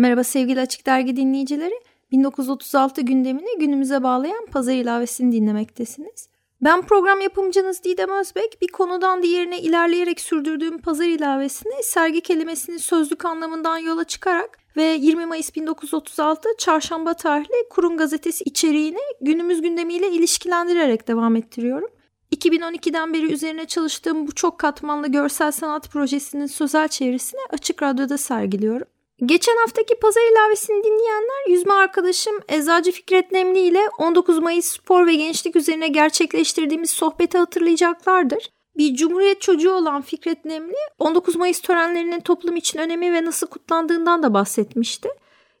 Merhaba sevgili Açık Dergi dinleyicileri. 1936 gündemini günümüze bağlayan pazar ilavesini dinlemektesiniz. Ben program yapımcınız Didem Özbek. Bir konudan diğerine ilerleyerek sürdürdüğüm pazar ilavesini sergi kelimesinin sözlük anlamından yola çıkarak ve 20 Mayıs 1936 çarşamba tarihli Kurum Gazetesi içeriğini günümüz gündemiyle ilişkilendirerek devam ettiriyorum. 2012'den beri üzerine çalıştığım bu çok katmanlı görsel sanat projesinin sözel çevirisini Açık Radyo'da sergiliyorum. Geçen haftaki pazar ilavesini dinleyenler yüzme arkadaşım Eczacı Fikret Nemli ile 19 Mayıs spor ve gençlik üzerine gerçekleştirdiğimiz sohbeti hatırlayacaklardır. Bir cumhuriyet çocuğu olan Fikret Nemli 19 Mayıs törenlerinin toplum için önemi ve nasıl kutlandığından da bahsetmişti.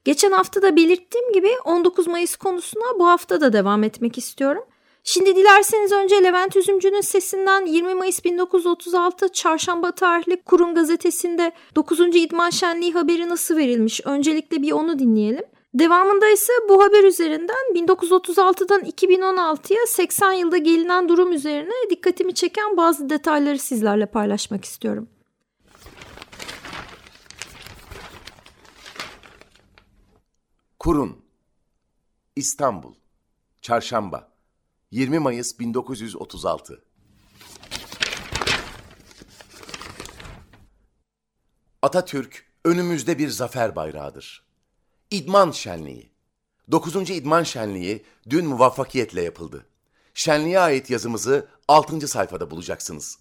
Geçen hafta da belirttiğim gibi 19 Mayıs konusuna bu hafta da devam etmek istiyorum. Şimdi dilerseniz önce Levent Üzümcü'nün sesinden 20 Mayıs 1936 Çarşamba tarihli Kurum gazetesinde 9. İdman Şenliği haberi nasıl verilmiş? Öncelikle bir onu dinleyelim. Devamında ise bu haber üzerinden 1936'dan 2016'ya 80 yılda gelinen durum üzerine dikkatimi çeken bazı detayları sizlerle paylaşmak istiyorum. Kurun İstanbul Çarşamba 20 Mayıs 1936 Atatürk önümüzde bir zafer bayrağıdır. İdman Şenliği 9. İdman Şenliği dün muvaffakiyetle yapıldı. Şenliğe ait yazımızı 6. sayfada bulacaksınız.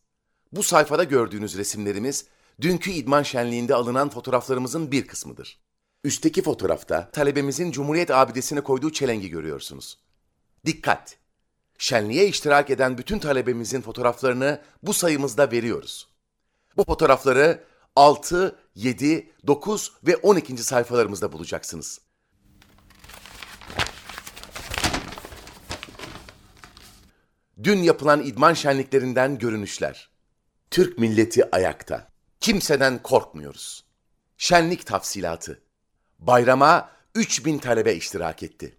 Bu sayfada gördüğünüz resimlerimiz dünkü idman şenliğinde alınan fotoğraflarımızın bir kısmıdır. Üstteki fotoğrafta talebemizin Cumhuriyet abidesine koyduğu çelengi görüyorsunuz. Dikkat! Şenliğe iştirak eden bütün talebemizin fotoğraflarını bu sayımızda veriyoruz. Bu fotoğrafları 6, 7, 9 ve 12. sayfalarımızda bulacaksınız. Dün yapılan idman şenliklerinden görünüşler. Türk milleti ayakta. Kimseden korkmuyoruz. Şenlik tafsilatı. Bayrama 3000 talebe iştirak etti.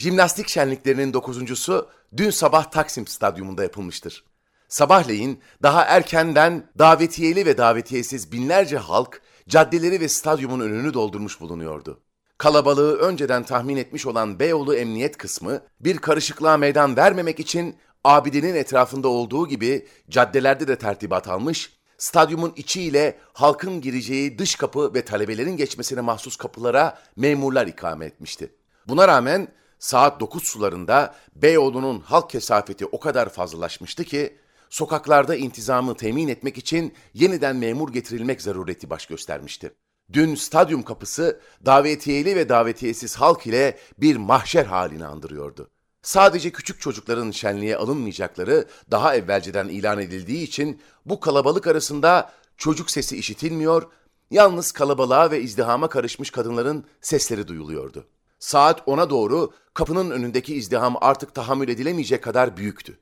Jimnastik şenliklerinin dokuzuncusu dün sabah Taksim Stadyumunda yapılmıştır. Sabahleyin daha erkenden davetiyeli ve davetiyesiz binlerce halk caddeleri ve stadyumun önünü doldurmuş bulunuyordu. Kalabalığı önceden tahmin etmiş olan Beyoğlu Emniyet kısmı bir karışıklığa meydan vermemek için abidenin etrafında olduğu gibi caddelerde de tertibat almış, stadyumun içi ile halkın gireceği dış kapı ve talebelerin geçmesine mahsus kapılara memurlar ikame etmişti. Buna rağmen saat 9 sularında Beyoğlu'nun halk kesafeti o kadar fazlalaşmıştı ki sokaklarda intizamı temin etmek için yeniden memur getirilmek zarureti baş göstermişti. Dün stadyum kapısı davetiyeli ve davetiyesiz halk ile bir mahşer halini andırıyordu. Sadece küçük çocukların şenliğe alınmayacakları daha evvelceden ilan edildiği için bu kalabalık arasında çocuk sesi işitilmiyor, yalnız kalabalığa ve izdihama karışmış kadınların sesleri duyuluyordu. Saat 10'a doğru kapının önündeki izdiham artık tahammül edilemeyecek kadar büyüktü.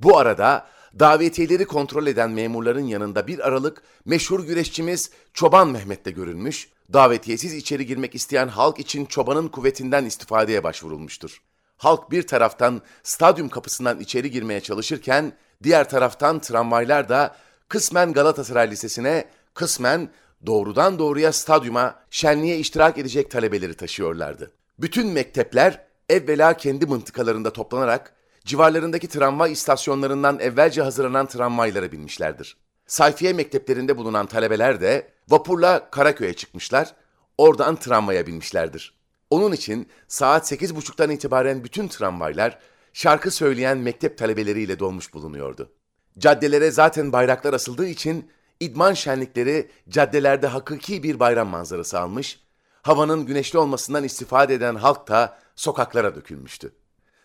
Bu arada davetiyeleri kontrol eden memurların yanında bir aralık meşhur güreşçimiz Çoban Mehmet de görülmüş, davetiyesiz içeri girmek isteyen halk için çobanın kuvvetinden istifadeye başvurulmuştur. Halk bir taraftan stadyum kapısından içeri girmeye çalışırken diğer taraftan tramvaylar da kısmen Galatasaray Lisesi'ne, kısmen doğrudan doğruya stadyuma şenliğe iştirak edecek talebeleri taşıyorlardı. Bütün mektepler evvela kendi mıntıkalarında toplanarak civarlarındaki tramvay istasyonlarından evvelce hazırlanan tramvaylara binmişlerdir. Sayfiye mekteplerinde bulunan talebeler de vapurla Karaköy'e çıkmışlar, oradan tramvaya binmişlerdir. Onun için saat 8.30'dan itibaren bütün tramvaylar şarkı söyleyen mektep talebeleriyle dolmuş bulunuyordu. Caddelere zaten bayraklar asıldığı için idman şenlikleri caddelerde hakiki bir bayram manzarası almış, havanın güneşli olmasından istifade eden halk da sokaklara dökülmüştü.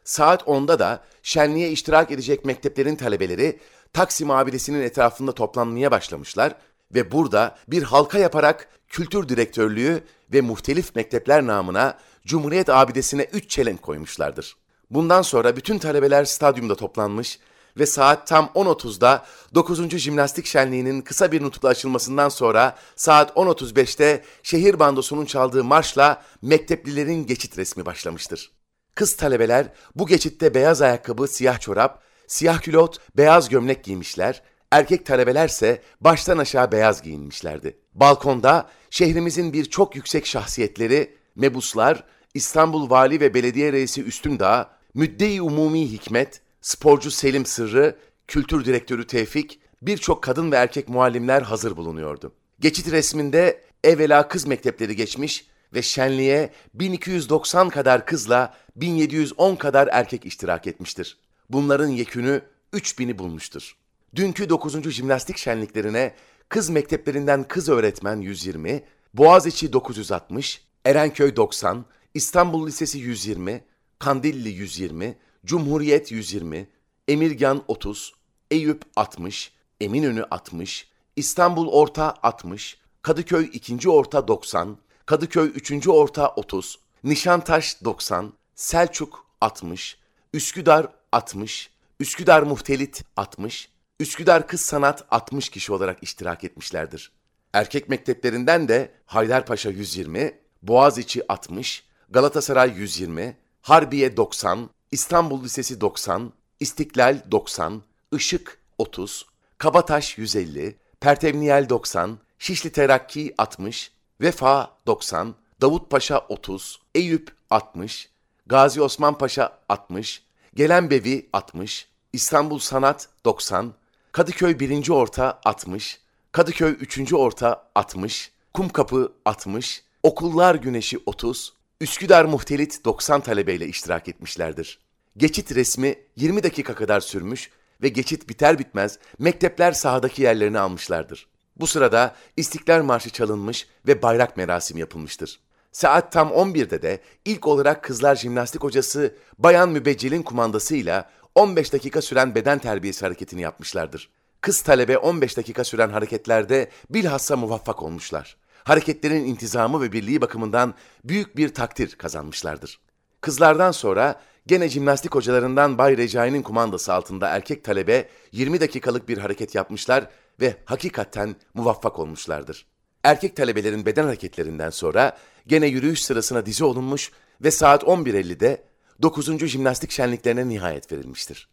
Saat 10'da da şenliğe iştirak edecek mekteplerin talebeleri Taksim abidesinin etrafında toplanmaya başlamışlar ve burada bir halka yaparak kültür direktörlüğü ve muhtelif mektepler namına Cumhuriyet abidesine 3 çelenk koymuşlardır. Bundan sonra bütün talebeler stadyumda toplanmış ve saat tam 10.30'da 9. Jimnastik Şenliği'nin kısa bir nutukla açılmasından sonra saat 10.35'te şehir bandosunun çaldığı marşla mekteplilerin geçit resmi başlamıştır. Kız talebeler bu geçitte beyaz ayakkabı, siyah çorap, siyah külot, beyaz gömlek giymişler, erkek talebelerse baştan aşağı beyaz giyinmişlerdi. Balkonda şehrimizin birçok yüksek şahsiyetleri, mebuslar, İstanbul Vali ve Belediye Reisi Üstündağ, Müdde-i Umumi Hikmet, sporcu Selim Sırrı, kültür direktörü Tevfik, birçok kadın ve erkek muallimler hazır bulunuyordu. Geçit resminde evvela kız mektepleri geçmiş ve şenliğe 1290 kadar kızla 1710 kadar erkek iştirak etmiştir. Bunların yekünü 3000'i bulmuştur. Dünkü 9. jimnastik şenliklerine kız mekteplerinden kız öğretmen 120, Boğaziçi 960, Erenköy 90, İstanbul Lisesi 120, Kandilli 120, Cumhuriyet 120, Emirgan 30, Eyüp 60, Eminönü 60, İstanbul Orta 60, Kadıköy 2. Orta 90, Kadıköy 3. Orta 30, Nişantaş 90, Selçuk 60, Üsküdar 60, Üsküdar Muhtelit 60, Üsküdar Kız Sanat 60 kişi olarak iştirak etmişlerdir. Erkek mekteplerinden de Haydarpaşa 120, Boğaziçi 60, Galatasaray 120, Harbiye 90, İstanbul Lisesi 90, İstiklal 90, Işık 30, Kabataş 150, Pertevniyel 90, Şişli Terakki 60, Vefa 90, Davutpaşa 30, Eyüp 60, Gazi Osman Paşa 60, Gelenbevi 60, İstanbul Sanat 90, Kadıköy 1. Orta 60, Kadıköy 3. Orta 60, Kumkapı 60, Okullar Güneşi 30, Üsküdar Muhtelit 90 talebeyle iştirak etmişlerdir. Geçit resmi 20 dakika kadar sürmüş ve geçit biter bitmez mektepler sahadaki yerlerini almışlardır. Bu sırada İstiklal Marşı çalınmış ve bayrak merasimi yapılmıştır. Saat tam 11'de de ilk olarak kızlar jimnastik hocası Bayan Mübeccel'in kumandasıyla 15 dakika süren beden terbiyesi hareketini yapmışlardır. Kız talebe 15 dakika süren hareketlerde bilhassa muvaffak olmuşlar. Hareketlerin intizamı ve birliği bakımından büyük bir takdir kazanmışlardır. Kızlardan sonra gene jimnastik hocalarından Bay Recai'nin kumandası altında erkek talebe 20 dakikalık bir hareket yapmışlar ve hakikaten muvaffak olmuşlardır. Erkek talebelerin beden hareketlerinden sonra gene yürüyüş sırasına dizi olunmuş ve saat 11.50'de 9. jimnastik şenliklerine nihayet verilmiştir.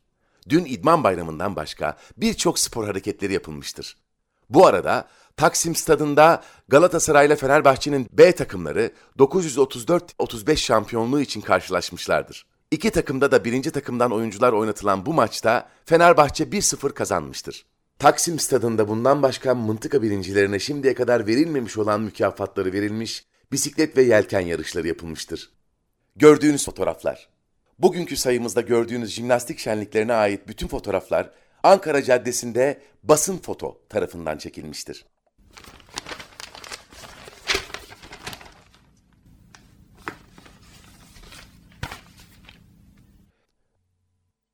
Dün İdman Bayramı'ndan başka birçok spor hareketleri yapılmıştır. Bu arada Taksim Stadında Galatasaray ile Fenerbahçe'nin B takımları 934-35 şampiyonluğu için karşılaşmışlardır. İki takımda da birinci takımdan oyuncular oynatılan bu maçta Fenerbahçe 1-0 kazanmıştır. Taksim Stadında bundan başka mıntıka birincilerine şimdiye kadar verilmemiş olan mükafatları verilmiş, bisiklet ve yelken yarışları yapılmıştır. Gördüğünüz fotoğraflar. Bugünkü sayımızda gördüğünüz jimnastik şenliklerine ait bütün fotoğraflar Ankara Caddesi'nde Basın Foto tarafından çekilmiştir.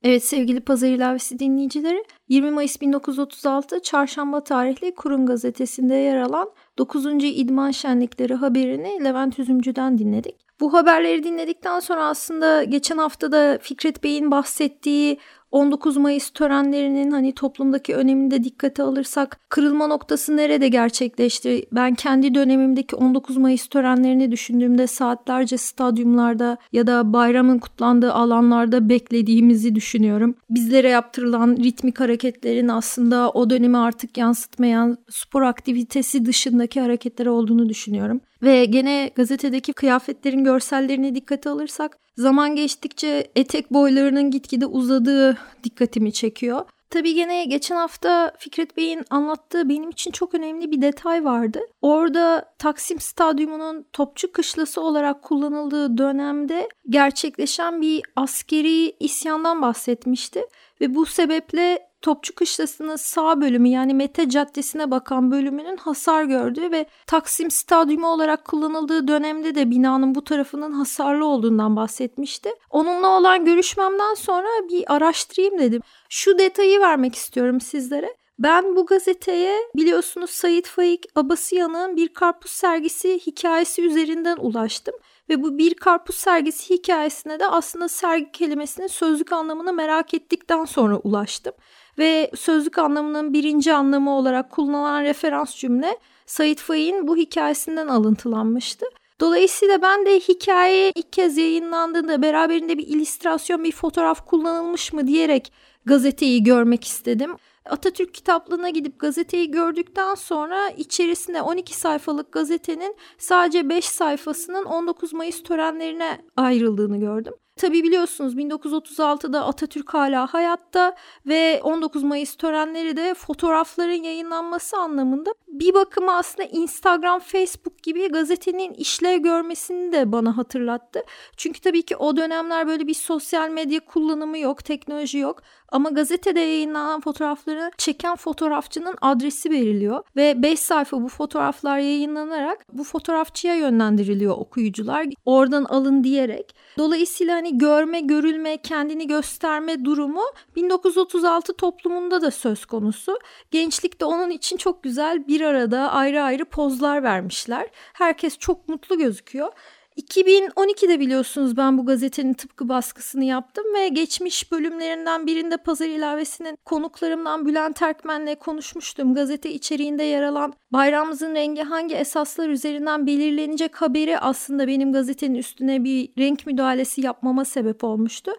Evet sevgili Pazar İlavesi dinleyicileri 20 Mayıs 1936 Çarşamba tarihli Kurun gazetesinde yer alan 9. İdman Şenlikleri haberini Levent Üzümcü'den dinledik. Bu haberleri dinledikten sonra aslında geçen haftada Fikret Bey'in bahsettiği 19 Mayıs törenlerinin hani toplumdaki önemini de dikkate alırsak kırılma noktası nerede gerçekleşti? Ben kendi dönemimdeki 19 Mayıs törenlerini düşündüğümde saatlerce stadyumlarda ya da bayramın kutlandığı alanlarda beklediğimizi düşünüyorum. Bizlere yaptırılan ritmik hareketlerin aslında o dönemi artık yansıtmayan spor aktivitesi dışındaki hareketler olduğunu düşünüyorum. Ve gene gazetedeki kıyafetlerin görsellerini dikkate alırsak zaman geçtikçe etek boylarının gitgide uzadığı dikkatimi çekiyor. Tabii gene geçen hafta Fikret Bey'in anlattığı benim için çok önemli bir detay vardı. Orada Taksim Stadyumu'nun topçu kışlası olarak kullanıldığı dönemde gerçekleşen bir askeri isyandan bahsetmişti. Ve bu sebeple Topçu Kışlası'nın sağ bölümü yani Mete Caddesi'ne bakan bölümünün hasar gördüğü ve Taksim Stadyumu olarak kullanıldığı dönemde de binanın bu tarafının hasarlı olduğundan bahsetmişti. Onunla olan görüşmemden sonra bir araştırayım dedim. Şu detayı vermek istiyorum sizlere. Ben bu gazeteye biliyorsunuz Sayit Faik Abasıyan'ın bir karpuz sergisi hikayesi üzerinden ulaştım Ve bu bir karpuz sergisi hikayesine de aslında sergi kelimesinin sözlük anlamını merak ettikten sonra ulaştım. Ve sözlük anlamının birinci anlamı olarak kullanılan referans cümle Said Faik'in bu hikayesinden alıntılanmıştı. Dolayısıyla ben de hikaye ilk kez yayınlandığında beraberinde bir illüstrasyon, bir fotoğraf kullanılmış mı diyerek gazeteyi görmek istedim. Atatürk kitaplığına gidip gazeteyi gördükten sonra içerisinde 12 sayfalık gazetenin sadece 5 sayfasının 19 Mayıs törenlerine ayrıldığını gördüm. Tabi biliyorsunuz 1936'da Atatürk hala hayatta ve 19 Mayıs törenleri de fotoğrafların yayınlanması anlamında bir bakıma aslında Instagram, Facebook gibi gazetenin işlev görmesini de bana hatırlattı. Çünkü tabii ki o dönemler böyle bir sosyal medya kullanımı yok, teknoloji yok. Ama gazetede yayınlanan fotoğrafları çeken fotoğrafçının adresi veriliyor ve 5 sayfa bu fotoğraflar yayınlanarak bu fotoğrafçıya yönlendiriliyor okuyucular. Oradan alın diyerek. Dolayısıyla hani görme, görülme, kendini gösterme durumu 1936 toplumunda da söz konusu. Gençlik de onun için çok güzel bir arada ayrı ayrı pozlar vermişler. Herkes çok mutlu gözüküyor. 2012'de biliyorsunuz ben bu gazetenin tıpkı baskısını yaptım ve geçmiş bölümlerinden birinde Pazar ilavesinin konuklarımdan Bülent Erkmen'le konuşmuştum. Gazete içeriğinde yer alan bayrağımızın rengi hangi esaslar üzerinden belirlenecek haberi aslında benim gazetenin üstüne bir renk müdahalesi yapmama sebep olmuştu.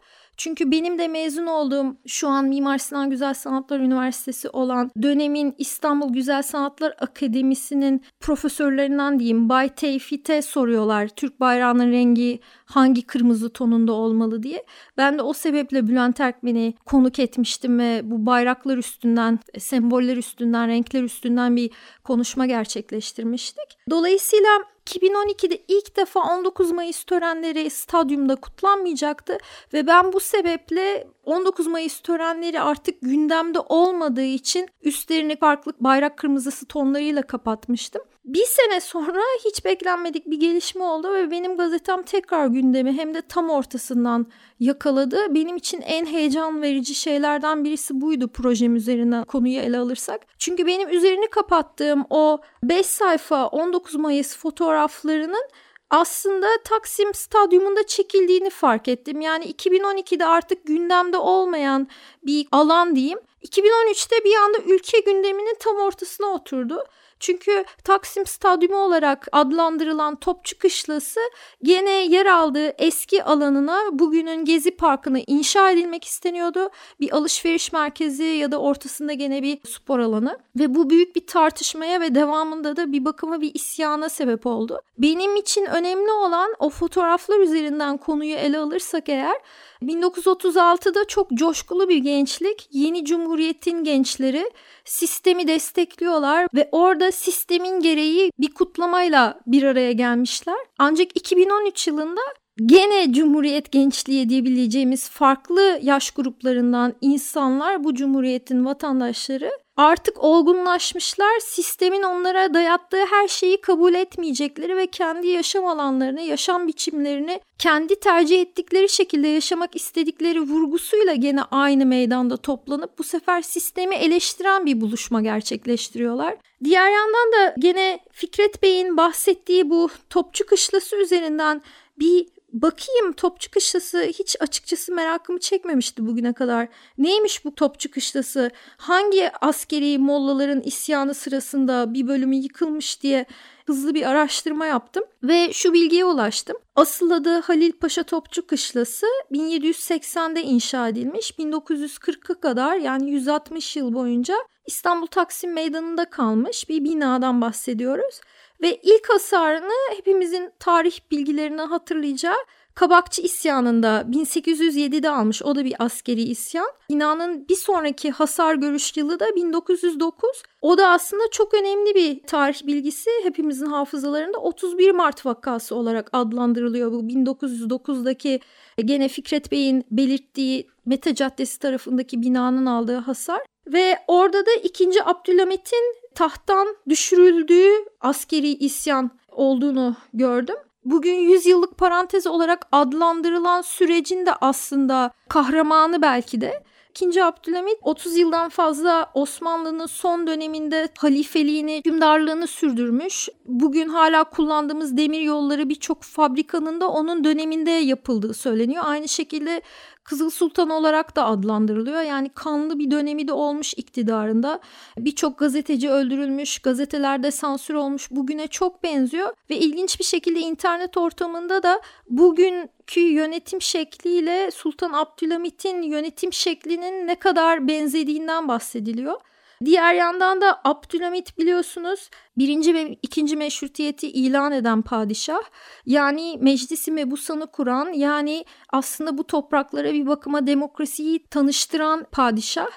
Çünkü benim de mezun olduğum şu an Mimar Sinan Güzel Sanatlar Üniversitesi olan dönemin İstanbul Güzel Sanatlar Akademisi'nin profesörlerinden diyeyim Bay Tevfit'e soruyorlar Türk bayrağının rengi hangi kırmızı tonunda olmalı diye. Ben de o sebeple Bülent Erkmen'i konuk etmiştim ve bu bayraklar üstünden, semboller üstünden, renkler üstünden bir konuşma gerçekleştirmiştik. Dolayısıyla 2012'de ilk defa 19 Mayıs törenleri stadyumda kutlanmayacaktı ve ben bu sebeple 19 Mayıs törenleri artık gündemde olmadığı için üstlerini farklı bayrak kırmızısı tonlarıyla kapatmıştım. Bir sene sonra hiç beklenmedik bir gelişme oldu ve benim gazetem tekrar gündemi hem de tam ortasından yakaladı. Benim için en heyecan verici şeylerden birisi buydu projem üzerine konuyu ele alırsak. Çünkü benim üzerini kapattığım o 5 sayfa 19 Mayıs fotoğraflarının aslında Taksim Stadyumunda çekildiğini fark ettim. Yani 2012'de artık gündemde olmayan bir alan diyeyim. 2013'te bir anda ülke gündeminin tam ortasına oturdu. Çünkü Taksim Stadyumu olarak adlandırılan Topçu Kışlası gene yer aldığı eski alanına bugünün Gezi Parkı'na inşa edilmek isteniyordu. Bir alışveriş merkezi ya da ortasında gene bir spor alanı ve bu büyük bir tartışmaya ve devamında da bir bakıma bir isyana sebep oldu. Benim için önemli olan o fotoğraflar üzerinden konuyu ele alırsak eğer 1936'da çok coşkulu bir gençlik, yeni cumhuriyetin gençleri sistemi destekliyorlar ve orada sistemin gereği bir kutlamayla bir araya gelmişler. Ancak 2013 yılında gene Cumhuriyet gençliği diyebileceğimiz farklı yaş gruplarından insanlar bu Cumhuriyet'in vatandaşları artık olgunlaşmışlar. Sistemin onlara dayattığı her şeyi kabul etmeyecekleri ve kendi yaşam alanlarını, yaşam biçimlerini kendi tercih ettikleri şekilde yaşamak istedikleri vurgusuyla gene aynı meydanda toplanıp bu sefer sistemi eleştiren bir buluşma gerçekleştiriyorlar. Diğer yandan da gene Fikret Bey'in bahsettiği bu topçu kışlası üzerinden bir bakayım topçu kışlası hiç açıkçası merakımı çekmemişti bugüne kadar. Neymiş bu topçu kışlası? Hangi askeri mollaların isyanı sırasında bir bölümü yıkılmış diye hızlı bir araştırma yaptım ve şu bilgiye ulaştım. Asıl adı Halil Paşa Topçu Kışlası 1780'de inşa edilmiş. 1940'a kadar yani 160 yıl boyunca İstanbul Taksim Meydanı'nda kalmış bir binadan bahsediyoruz. Ve ilk hasarını hepimizin tarih bilgilerini hatırlayacağı Kabakçı isyanında 1807'de almış. O da bir askeri isyan. Binanın bir sonraki hasar görüş yılı da 1909. O da aslında çok önemli bir tarih bilgisi. Hepimizin hafızalarında 31 Mart vakası olarak adlandırılıyor bu 1909'daki gene Fikret Bey'in belirttiği Mete Caddesi tarafındaki binanın aldığı hasar. Ve orada da 2. Abdülhamit'in tahttan düşürüldüğü askeri isyan olduğunu gördüm. Bugün 100 yıllık parantez olarak adlandırılan sürecin de aslında kahramanı belki de İkinci Abdülhamit 30 yıldan fazla Osmanlı'nın son döneminde halifeliğini, hükümdarlığını sürdürmüş. Bugün hala kullandığımız demir yolları birçok fabrikanın da onun döneminde yapıldığı söyleniyor. Aynı şekilde Kızıl Sultan olarak da adlandırılıyor. Yani kanlı bir dönemi de olmuş iktidarında. Birçok gazeteci öldürülmüş, gazetelerde sansür olmuş. Bugüne çok benziyor ve ilginç bir şekilde internet ortamında da bugünkü yönetim şekliyle Sultan Abdülhamit'in yönetim şeklinin ne kadar benzediğinden bahsediliyor. Diğer yandan da Abdülhamit biliyorsunuz birinci ve ikinci meşrutiyeti ilan eden padişah. Yani meclisi mebusanı kuran yani aslında bu topraklara bir bakıma demokrasiyi tanıştıran padişah.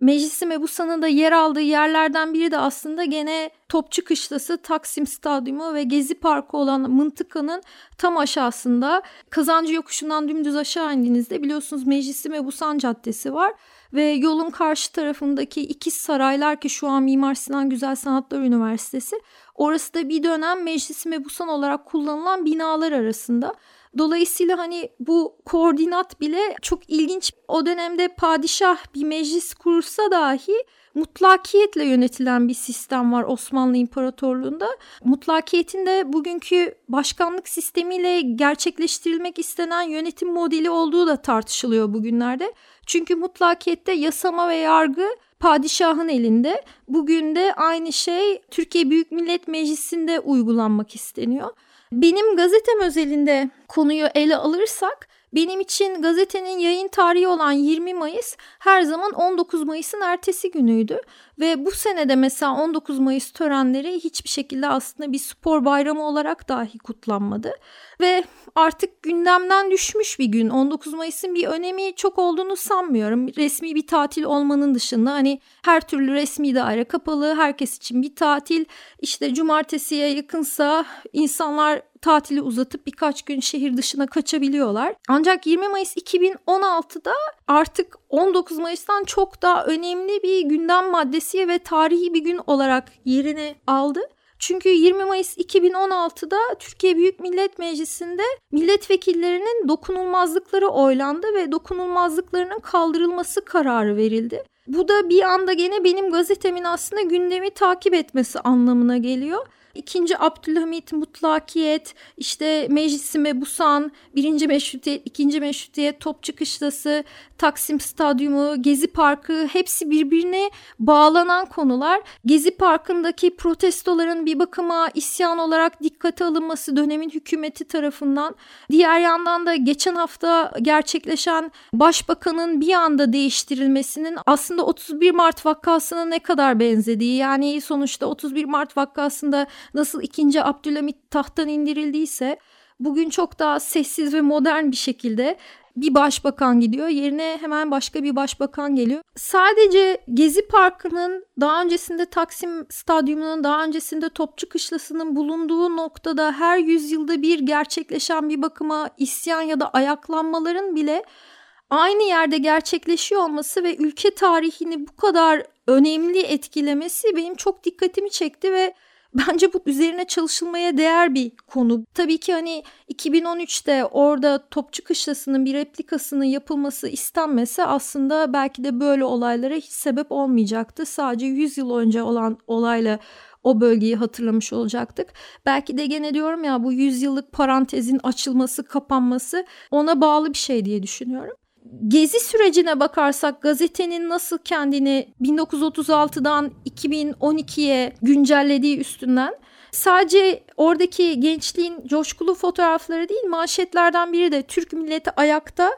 Meclisi Mebusa'nın da yer aldığı yerlerden biri de aslında gene Topçu Kışlası, Taksim Stadyumu ve Gezi Parkı olan mıntıkanın tam aşağısında Kazancı Yokuşu'ndan dümdüz aşağı indiğinizde biliyorsunuz Meclisi Mebusan Caddesi var ve yolun karşı tarafındaki iki saraylar ki şu an Mimar Sinan Güzel Sanatlar Üniversitesi orası da bir dönem Meclisi Mebusan olarak kullanılan binalar arasında. Dolayısıyla hani bu koordinat bile çok ilginç. O dönemde padişah bir meclis kursa dahi mutlakiyetle yönetilen bir sistem var Osmanlı İmparatorluğu'nda. Mutlakiyetin de bugünkü başkanlık sistemiyle gerçekleştirilmek istenen yönetim modeli olduğu da tartışılıyor bugünlerde. Çünkü mutlakiyette yasama ve yargı padişahın elinde. Bugün de aynı şey Türkiye Büyük Millet Meclisi'nde uygulanmak isteniyor. Benim gazetem özelinde konuyu ele alırsak benim için gazetenin yayın tarihi olan 20 Mayıs her zaman 19 Mayıs'ın ertesi günüydü. Ve bu senede mesela 19 Mayıs törenleri hiçbir şekilde aslında bir spor bayramı olarak dahi kutlanmadı. Ve artık gündemden düşmüş bir gün. 19 Mayıs'ın bir önemi çok olduğunu sanmıyorum. Resmi bir tatil olmanın dışında hani her türlü resmi daire kapalı, herkes için bir tatil. İşte cumartesiye yakınsa insanlar tatili uzatıp birkaç gün şehir dışına kaçabiliyorlar. Ancak 20 Mayıs 2016'da artık 19 Mayıs'tan çok daha önemli bir gündem maddesi ve tarihi bir gün olarak yerini aldı. Çünkü 20 Mayıs 2016'da Türkiye Büyük Millet Meclisi'nde milletvekillerinin dokunulmazlıkları oylandı ve dokunulmazlıklarının kaldırılması kararı verildi. Bu da bir anda gene benim gazetemin aslında gündemi takip etmesi anlamına geliyor. İkinci Abdülhamit Mutlakiyet, işte Meclisi Mebusan, birinci meşrutiyet, ikinci meşrutiyet, Topçu Kışlası, Taksim Stadyumu, Gezi Parkı hepsi birbirine bağlanan konular. Gezi Parkı'ndaki protestoların bir bakıma isyan olarak dikkate alınması dönemin hükümeti tarafından. Diğer yandan da geçen hafta gerçekleşen başbakanın bir anda değiştirilmesinin aslında 31 Mart vakasına ne kadar benzediği. Yani sonuçta 31 Mart vakasında nasıl 2. Abdülhamit tahttan indirildiyse bugün çok daha sessiz ve modern bir şekilde bir başbakan gidiyor. Yerine hemen başka bir başbakan geliyor. Sadece Gezi Parkı'nın daha öncesinde Taksim Stadyumu'nun daha öncesinde Topçu Kışlası'nın bulunduğu noktada her yüzyılda bir gerçekleşen bir bakıma isyan ya da ayaklanmaların bile aynı yerde gerçekleşiyor olması ve ülke tarihini bu kadar önemli etkilemesi benim çok dikkatimi çekti ve Bence bu üzerine çalışılmaya değer bir konu. Tabii ki hani 2013'te orada Topçu Kışlası'nın bir replikasının yapılması istenmese aslında belki de böyle olaylara hiç sebep olmayacaktı. Sadece 100 yıl önce olan olayla o bölgeyi hatırlamış olacaktık. Belki de gene diyorum ya bu 100 yıllık parantezin açılması, kapanması ona bağlı bir şey diye düşünüyorum. Gezi sürecine bakarsak gazetenin nasıl kendini 1936'dan 2012'ye güncellediği üstünden sadece oradaki gençliğin coşkulu fotoğrafları değil manşetlerden biri de Türk milleti ayakta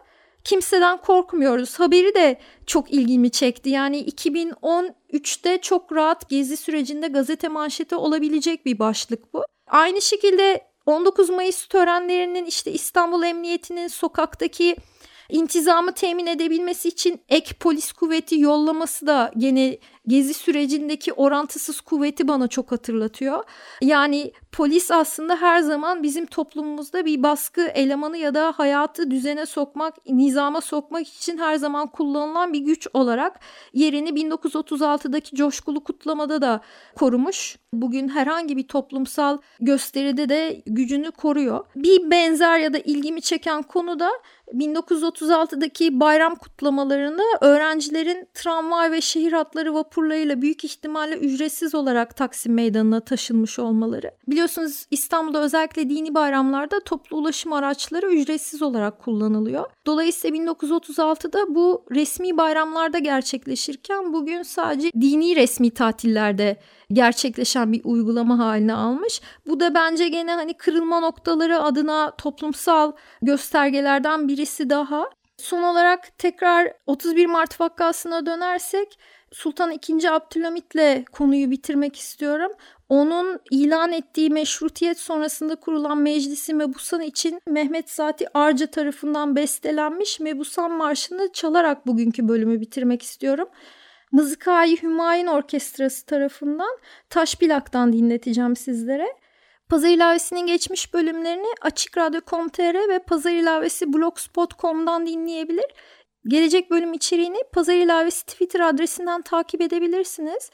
kimseden korkmuyoruz. Haberi de çok ilgimi çekti. Yani 2013'te çok rahat gezi sürecinde gazete manşeti olabilecek bir başlık bu. Aynı şekilde 19 Mayıs törenlerinin işte İstanbul Emniyeti'nin sokaktaki intizamı temin edebilmesi için ek polis kuvveti yollaması da gene gezi sürecindeki orantısız kuvveti bana çok hatırlatıyor. Yani polis aslında her zaman bizim toplumumuzda bir baskı elemanı ya da hayatı düzene sokmak, nizama sokmak için her zaman kullanılan bir güç olarak yerini 1936'daki coşkulu kutlamada da korumuş. Bugün herhangi bir toplumsal gösteride de gücünü koruyor. Bir benzer ya da ilgimi çeken konu da 1936'daki bayram kutlamalarını öğrencilerin tramvay ve şehir hatları vapurlarıyla büyük ihtimalle ücretsiz olarak Taksim Meydanı'na taşınmış olmaları. Biliyorsunuz İstanbul'da özellikle dini bayramlarda toplu ulaşım araçları ücretsiz olarak kullanılıyor. Dolayısıyla 1936'da bu resmi bayramlarda gerçekleşirken bugün sadece dini resmi tatillerde gerçekleşen bir uygulama haline almış. Bu da bence gene hani kırılma noktaları adına toplumsal göstergelerden birisi daha. Son olarak tekrar 31 Mart vakasına dönersek Sultan II. Abdülhamit'le konuyu bitirmek istiyorum. Onun ilan ettiği meşrutiyet sonrasında kurulan meclisi Mebusan için Mehmet Zati Arca tarafından bestelenmiş Mebusan Marşı'nı çalarak bugünkü bölümü bitirmek istiyorum. Mızıkayı Hümayun Orkestrası tarafından Taşbilak'tan dinleteceğim sizlere. Pazar ilavesinin geçmiş bölümlerini Açık Radyo.com.tr ve Pazar ilavesi blogspot.com'dan dinleyebilir. Gelecek bölüm içeriğini Pazar ilavesi Twitter adresinden takip edebilirsiniz.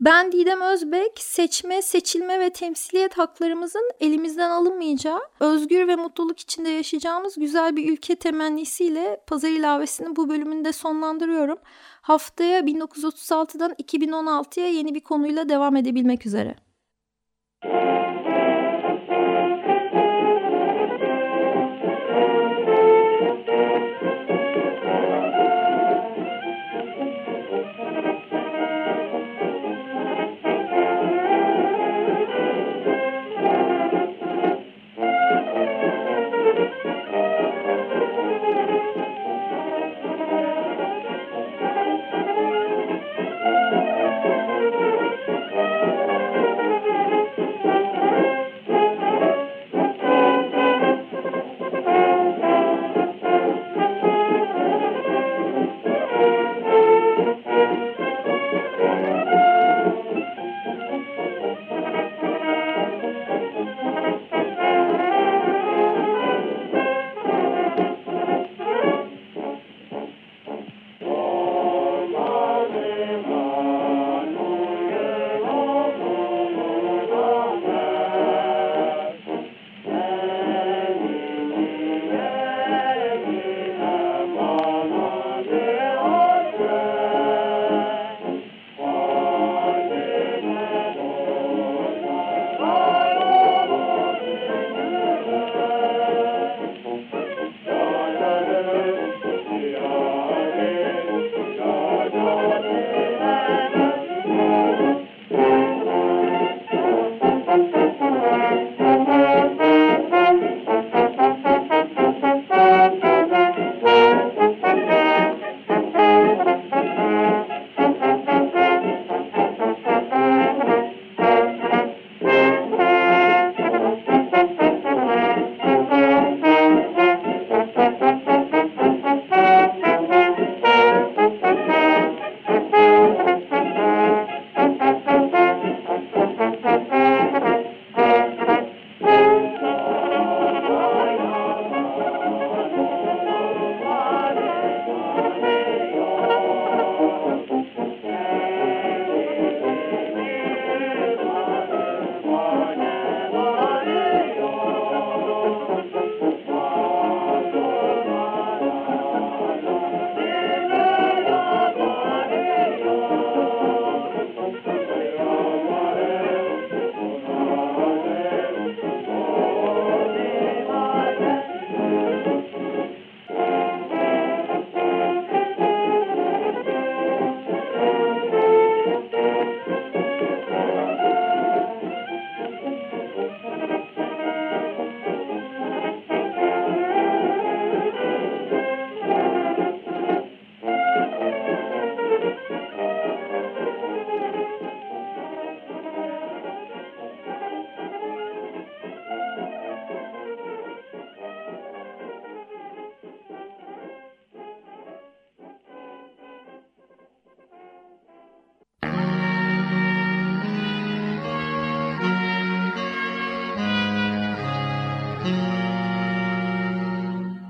Ben Didem Özbek, seçme, seçilme ve temsiliyet haklarımızın elimizden alınmayacağı, özgür ve mutluluk içinde yaşayacağımız güzel bir ülke temennisiyle Pazar ilavesinin bu bölümünde sonlandırıyorum. Haftaya 1936'dan 2016'ya yeni bir konuyla devam edebilmek üzere.